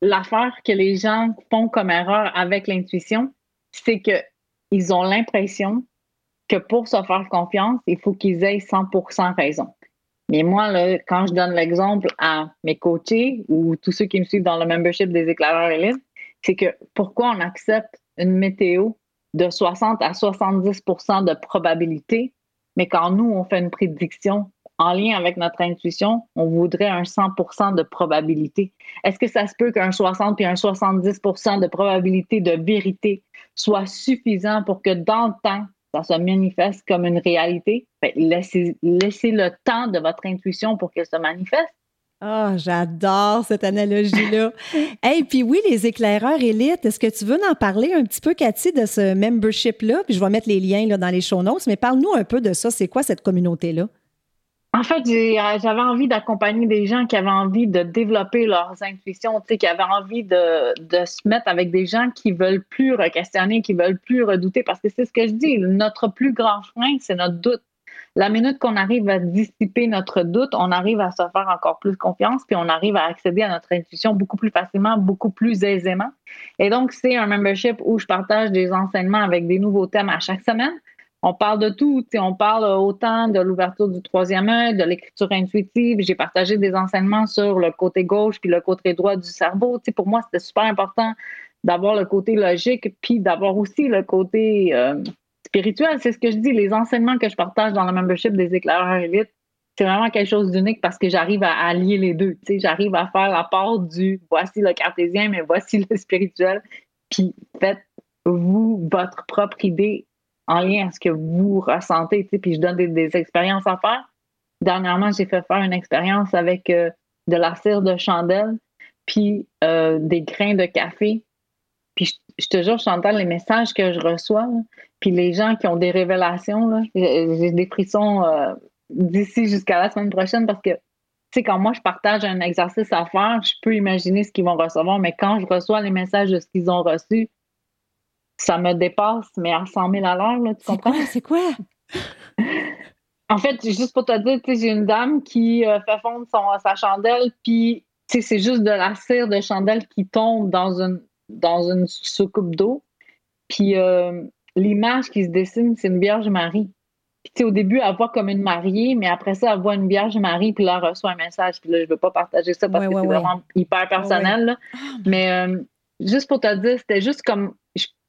l'affaire que les gens font comme erreur avec l'intuition, c'est que ils ont l'impression que pour se faire confiance, il faut qu'ils aient 100% raison. Mais moi, là, quand je donne l'exemple à mes coachés ou tous ceux qui me suivent dans le membership des éclaireurs élites, c'est que pourquoi on accepte une météo de 60 à 70% de probabilité, mais quand nous, on fait une prédiction en lien avec notre intuition, on voudrait un 100% de probabilité. Est-ce que ça se peut qu'un 60 et un 70% de probabilité de vérité soit suffisant pour que dans le temps, ça se manifeste comme une réalité? laissez, laissez le temps de votre intuition pour qu'elle se manifeste. Ah, oh, j'adore cette analogie-là. Et puis oui, les éclaireurs élites, est-ce que tu veux en parler un petit peu, Cathy, de ce membership-là? Puis je vais mettre les liens là, dans les show notes, mais parle-nous un peu de ça. C'est quoi cette communauté-là? En fait, euh, j'avais envie d'accompagner des gens qui avaient envie de développer leurs intuitions, qui avaient envie de, se mettre avec des gens qui veulent plus questionner, qui veulent plus redouter, parce que c'est ce que je dis, notre plus grand frein, c'est notre doute. La minute qu'on arrive à dissiper notre doute, on arrive à se faire encore plus confiance, puis on arrive à accéder à notre intuition beaucoup plus facilement, beaucoup plus aisément. Et donc, c'est un membership où je partage des enseignements avec des nouveaux thèmes à chaque semaine on parle de tout. On parle autant de l'ouverture du troisième œil, de l'écriture intuitive. J'ai partagé des enseignements sur le côté gauche puis le côté droit du cerveau. pour moi, c'était super important d'avoir le côté logique puis d'avoir aussi le côté euh, spirituel. C'est ce que je dis. Les enseignements que je partage dans le membership des éclaireurs élites, c'est vraiment quelque chose d'unique parce que j'arrive à allier les deux. J'arrive à faire la part du voici le cartésien, mais voici le spirituel. Puis faites-vous votre propre idée en lien à ce que vous ressentez, puis je donne des, expériences à faire. Dernièrement, j'ai fait faire une expérience avec euh, de la cire de chandelle, puis euh, des grains de café. Puis je, te jure, Chantal, les messages que je reçois, puis les gens qui ont des révélations, j'ai des frissons euh, d'ici jusqu'à la semaine prochaine parce que, tu sais, quand moi je partage un exercice à faire, je peux imaginer ce qu'ils vont recevoir, mais quand je reçois les messages de ce qu'ils ont reçu, ça me dépasse, mais à 100 000 à l'heure, tu comprends? C'est quoi? en fait, juste pour te dire, j'ai une dame qui euh, fait fondre son, sa chandelle, puis c'est juste de la cire de chandelle qui tombe dans une, dans une soucoupe d'eau. Puis euh, l'image qui se dessine, c'est une Vierge Marie. Puis au début, elle voit comme une mariée, mais après ça, elle voit une Vierge Marie, puis là, elle reçoit un message. Puis là, je veux pas partager ça parce que c'est vraiment hyper personnel. Ah, mais euh, juste pour te dire, c'était juste comme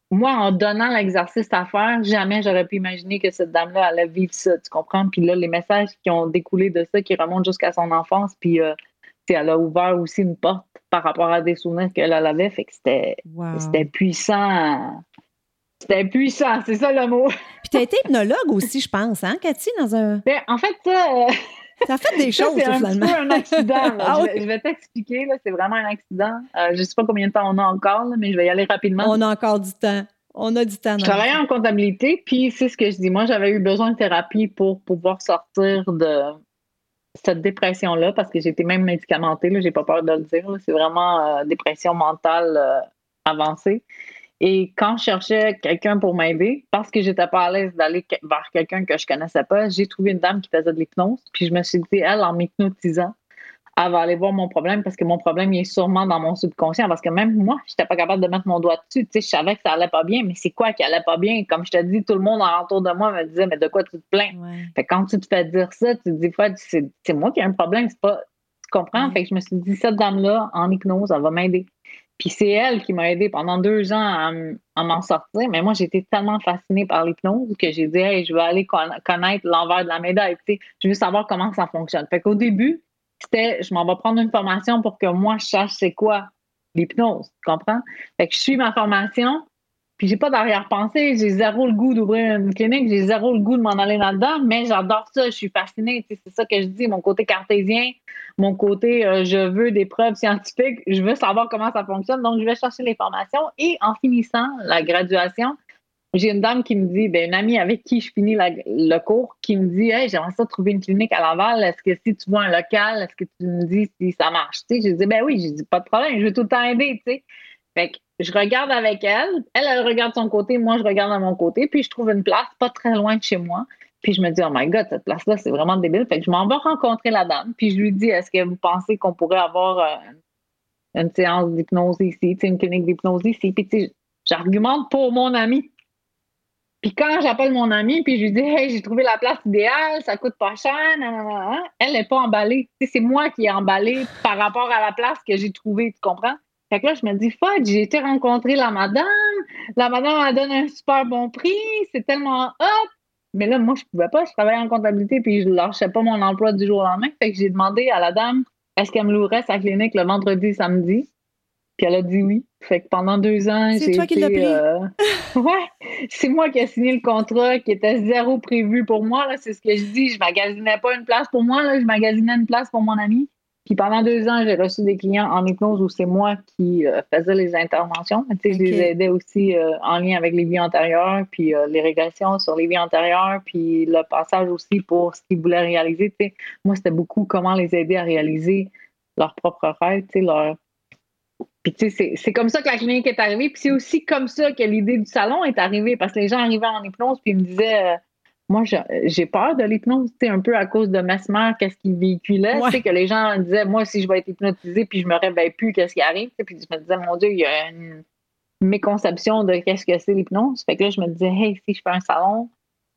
moi, en donnant l'exercice à faire, jamais j'aurais pu imaginer que cette dame-là allait vivre ça, tu comprends? Puis là, les messages qui ont découlé de ça, qui remontent jusqu'à son enfance, puis euh, elle a ouvert aussi une porte par rapport à des souvenirs qu'elle avait, fait que c'était puissant. C'était puissant, c'est ça le mot. Puis tu as été hypnologue aussi, je pense, hein, Cathy, dans un. Ben, en fait, ça. Euh, ça fait des choses, c'est un peu un accident. Ah je, vais, t'expliquer, c'est vraiment un accident. Euh, je ne sais pas combien de temps on a encore, mais je vais y aller rapidement. On a encore du temps. On a du temps. Je travaillais en comptabilité, puis c'est ce que je dis. Moi, j'avais eu besoin de thérapie pour pouvoir sortir de cette dépression-là, parce que j'étais même médicamentée, je n'ai pas peur de le dire. C'est vraiment euh, dépression mentale avancée. Et quand je cherchais quelqu'un pour m'aider, parce que j'étais pas à l'aise d'aller vers quelqu'un que je connaissais pas, j'ai trouvé une dame qui faisait de l'hypnose. Puis je me suis dit, elle, en m'hypnotisant, elle va aller voir mon problème parce que mon problème il est sûrement dans mon subconscient. Parce que même moi, je n'étais pas capable de mettre mon doigt dessus. Tu sais, je savais que ça allait pas bien, mais c'est quoi qui allait pas bien? Comme je te dis, tout le monde autour de moi me disait, mais de quoi tu te plains? Fait quand tu te fais dire ça, tu te dis, c'est moi qui ai un problème, c'est pas. Tu comprends? Fait que je me suis dit, cette dame-là, en hypnose, elle va m'aider. Puis c'est elle qui m'a aidé pendant deux ans à, m'en sortir. Mais moi, j'étais tellement fascinée par l'hypnose que j'ai dit, hey, je vais aller connaître l'envers de la médaille. je veux savoir comment ça fonctionne. Fait qu'au début, c'était, je m'en vais prendre une formation pour que moi, je sache c'est quoi l'hypnose. Tu comprends? Fait que je suis ma formation. Puis j'ai pas d'arrière-pensée, j'ai zéro le goût d'ouvrir une clinique, j'ai zéro le goût de m'en aller là-dedans, mais j'adore ça, je suis fascinée. C'est ça que je dis, mon côté cartésien, mon côté euh, je veux des preuves scientifiques, je veux savoir comment ça fonctionne, donc je vais chercher les formations. Et en finissant la graduation, j'ai une dame qui me dit, ben, une amie avec qui je finis le cours, qui me dit Hey, j'aimerais ça trouver une clinique à Laval. Est-ce que si tu vois un local, est-ce que tu me dis si ça marche? Tu sais, je dis Ben oui, je dis pas de problème, je veux tout le temps aider. Tu sais. Fait que je regarde avec elle. Elle, elle regarde son côté, moi, je regarde à mon côté. Puis je trouve une place pas très loin de chez moi. Puis je me dis, oh my God, cette place-là, c'est vraiment débile. Fait que je m'en vais rencontrer la dame. Puis je lui dis, est-ce que vous pensez qu'on pourrait avoir euh, une séance d'hypnose ici, une clinique d'hypnose ici? Puis j'argumente pour mon ami. Puis quand j'appelle mon ami, puis je lui dis, hey, j'ai trouvé la place idéale, ça coûte pas cher, elle n'est pas emballée. c'est moi qui ai emballé par rapport à la place que j'ai trouvée, tu comprends? Fait que là, je me dis, fuck, j'ai été rencontrer la madame. La madame m'a donné un super bon prix. C'est tellement hot. Mais là, moi, je pouvais pas. Je travaillais en comptabilité puis je lâchais pas mon emploi du jour au lendemain. Fait que j'ai demandé à la dame, est-ce qu'elle me louerait sa clinique le vendredi et samedi? Puis elle a dit oui. Fait que pendant deux ans, j'ai. C'est toi qui l'as pris? Euh, ouais, c'est moi qui ai signé le contrat qui était zéro prévu pour moi. C'est ce que je dis. Je magasinais pas une place pour moi, là, je magasinais une place pour mon ami. Puis pendant deux ans, j'ai reçu des clients en hypnose où c'est moi qui euh, faisais les interventions. Tu sais, Je les aidais aussi euh, en lien avec les vies antérieures, puis euh, les régressions sur les vies antérieures, puis le passage aussi pour ce qu'ils voulaient réaliser. Tu sais. Moi, c'était beaucoup comment les aider à réaliser leur propre rêve, tu sais, leur... Puis tu sais, c'est comme ça que la clinique est arrivée. Puis c'est aussi comme ça que l'idée du salon est arrivée, parce que les gens arrivaient en hypnose, puis ils me disaient moi, j'ai peur de l'hypnose, un peu à cause de Mesmer, qu'est-ce qu'il véhiculait, sais que les gens disaient, moi, si je vais être hypnotisé puis je me réveille plus, qu'est-ce qui arrive, puis je me disais, mon Dieu, il y a une méconception de qu'est-ce que c'est l'hypnose. Fait que là, je me disais, hey, si je fais un salon,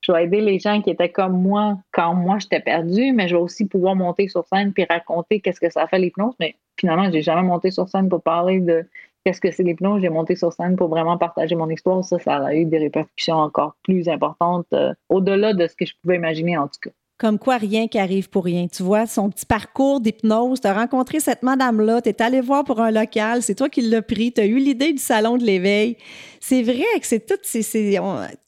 je vais aider les gens qui étaient comme moi quand moi j'étais perdue, mais je vais aussi pouvoir monter sur scène puis raconter qu'est-ce que ça fait l'hypnose. Mais finalement, j'ai jamais monté sur scène pour parler de qu'est-ce que c'est l'hypnose. J'ai monté sur scène pour vraiment partager mon histoire. Ça, ça a eu des répercussions encore plus importantes, euh, au-delà de ce que je pouvais imaginer en tout cas. Comme quoi, rien qui arrive pour rien. Tu vois, son petit parcours d'hypnose, tu as rencontré cette madame-là, tu es allé voir pour un local, c'est toi qui l'as pris, tu as eu l'idée du salon de l'éveil. C'est vrai que c'est tout, c'est,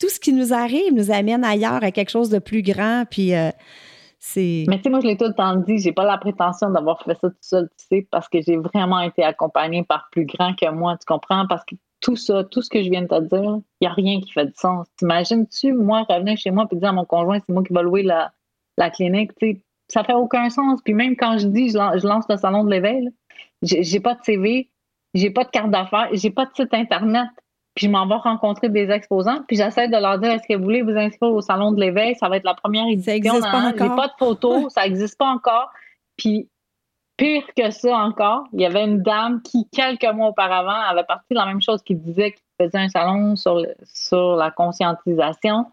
tout ce qui nous arrive nous amène ailleurs à quelque chose de plus grand. Puis. Euh, mais tu sais, moi, je l'ai tout le temps dit, j'ai pas la prétention d'avoir fait ça tout seul, tu sais, parce que j'ai vraiment été accompagnée par plus grand que moi, tu comprends? Parce que tout ça, tout ce que je viens de te dire, il n'y a rien qui fait de sens. T'imagines-tu, moi, revenir chez moi et dire à mon conjoint, c'est moi qui vais louer la, la clinique, tu sais, ça fait aucun sens. Puis même quand je dis, je lance, le salon de l'éveil, j'ai pas de CV, j'ai pas de carte d'affaires, j'ai pas de site Internet puis je m'en vais rencontrer des exposants, puis j'essaie de leur dire est-ce que vous voulez vous inscrire au salon de l'éveil? Ça va être la première édition. Ça pas encore. J'ai pas de photos, ça n'existe pas encore. Puis pire que ça encore, il y avait une dame qui quelques mois auparavant avait parti de la même chose, qui disait qu'il faisait un salon sur sur la conscientisation,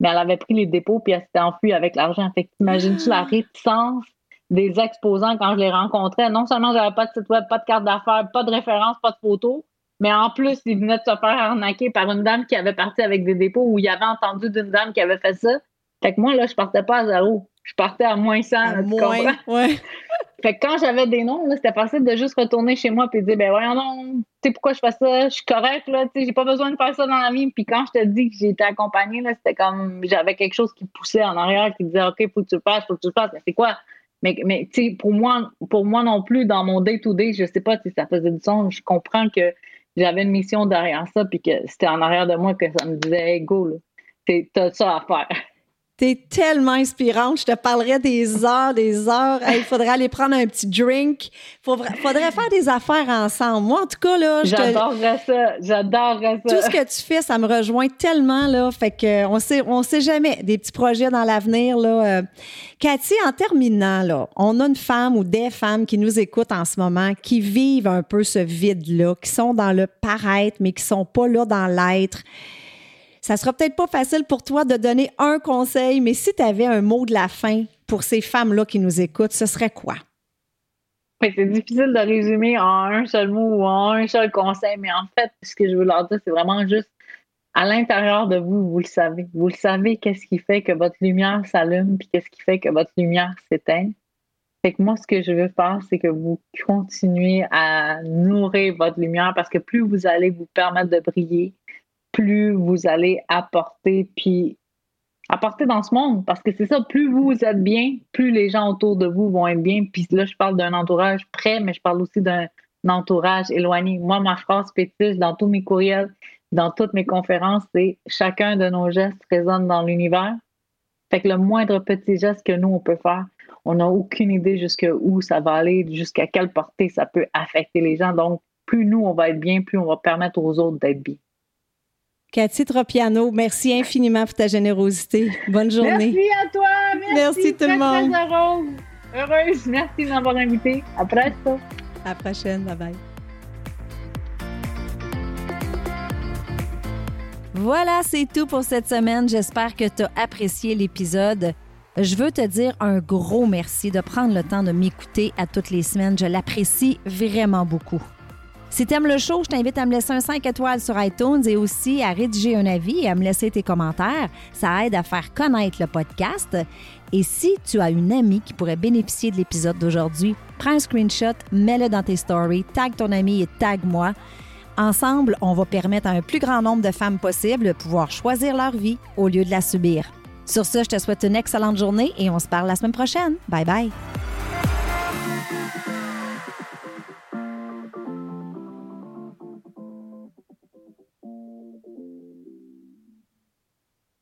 mais elle avait pris les dépôts puis elle s'était enfuie avec l'argent. Fait que t'imagines-tu la réticence des exposants quand je les rencontrais? Non seulement j'avais pas de site web, pas de carte d'affaires, pas de référence, pas de photos Mais en plus, il venait de se faire arnaquer par une dame qui avait parti avec des dépôts où il avait entendu d'une dame qui avait fait ça. Fait que moi, là, je partais pas à zéro. Je partais à moins 100. À moins, ouais. Fait que quand j'avais des noms, c'était facile de juste retourner chez moi et dire, ben voyons non, tu sais pourquoi je fais ça, je suis correct, là, tu sais, j'ai pas besoin de faire ça dans la vie. Puis quand je te dis que j'ai été accompagnée, là, c'était comme, j'avais quelque chose qui poussait en arrière, qui disait, OK, faut que tu le fasses, faut que tu le fasses. Mais c'est quoi? Mais, mais tu sais, pour moi, pour moi non plus, dans mon day-to-day, je sais pas si ça faisait du sens. Je comprends que j'avais une mission derrière ça, puis que c'était en arrière de moi que ça me disait, hey, go, t'as ça à faire. T'es tellement inspirante. Je te parlerai des heures, des heures. Il faudrait aller prendre un petit drink. Faudrait, faudrait faire des affaires ensemble. Moi, en tout cas, là. J'adorerais ça. J'adorerais ça. Tout ce que tu fais, ça me rejoint tellement, là. Fait que, on sait, on sait jamais des petits projets dans l'avenir, là. Euh, Cathy, en terminant, là, on a une femme ou des femmes qui nous écoutent en ce moment, qui vivent un peu ce vide-là, qui sont dans le paraître, mais qui sont pas là dans l'être. Ça sera peut-être pas facile pour toi de donner un conseil, mais si tu avais un mot de la fin pour ces femmes-là qui nous écoutent, ce serait quoi? c'est difficile de résumer en un seul mot ou en un seul conseil, mais en fait, ce que je veux leur dire, c'est vraiment juste à l'intérieur de vous, vous le savez. Vous le savez, qu'est-ce qui fait que votre lumière s'allume, puis qu'est-ce qui fait que votre lumière s'éteint. Fait que moi, ce que je veux faire, c'est que vous continuez à nourrir votre lumière parce que plus vous allez vous permettre de briller, plus vous allez apporter, puis apporter dans ce monde. Parce que c'est ça, plus vous êtes bien, plus les gens autour de vous vont être bien. Puis là, je parle d'un entourage près, mais je parle aussi d'un entourage éloigné. Moi, ma phrase fétiche dans tous mes courriels, dans toutes mes conférences, c'est chacun de nos gestes résonne dans l'univers. Fait que le moindre petit geste que nous, on peut faire, on n'a aucune idée jusqu'où ça va aller, jusqu'à quelle portée ça peut affecter les gens. Donc, plus nous, on va être bien, plus on va permettre aux autres d'être bien. Cathy Tropiano, merci infiniment pour ta générosité. Bonne journée. Merci à toi. Merci, merci tout le monde. Très heureuse. Merci de m'avoir invité. À ça. À la prochaine. Bye bye. Voilà, c'est tout pour cette semaine. J'espère que tu as apprécié l'épisode. Je veux te dire un gros merci de prendre le temps de m'écouter à toutes les semaines. Je l'apprécie vraiment beaucoup. Si tu aimes le show, je t'invite à me laisser un 5 étoiles sur iTunes et aussi à rédiger un avis et à me laisser tes commentaires. Ça aide à faire connaître le podcast. Et si tu as une amie qui pourrait bénéficier de l'épisode d'aujourd'hui, prends un screenshot, mets-le dans tes stories, tag ton ami et tag moi. Ensemble, on va permettre à un plus grand nombre de femmes possible de pouvoir choisir leur vie au lieu de la subir. Sur ce, je te souhaite une excellente journée et on se parle la semaine prochaine. Bye bye.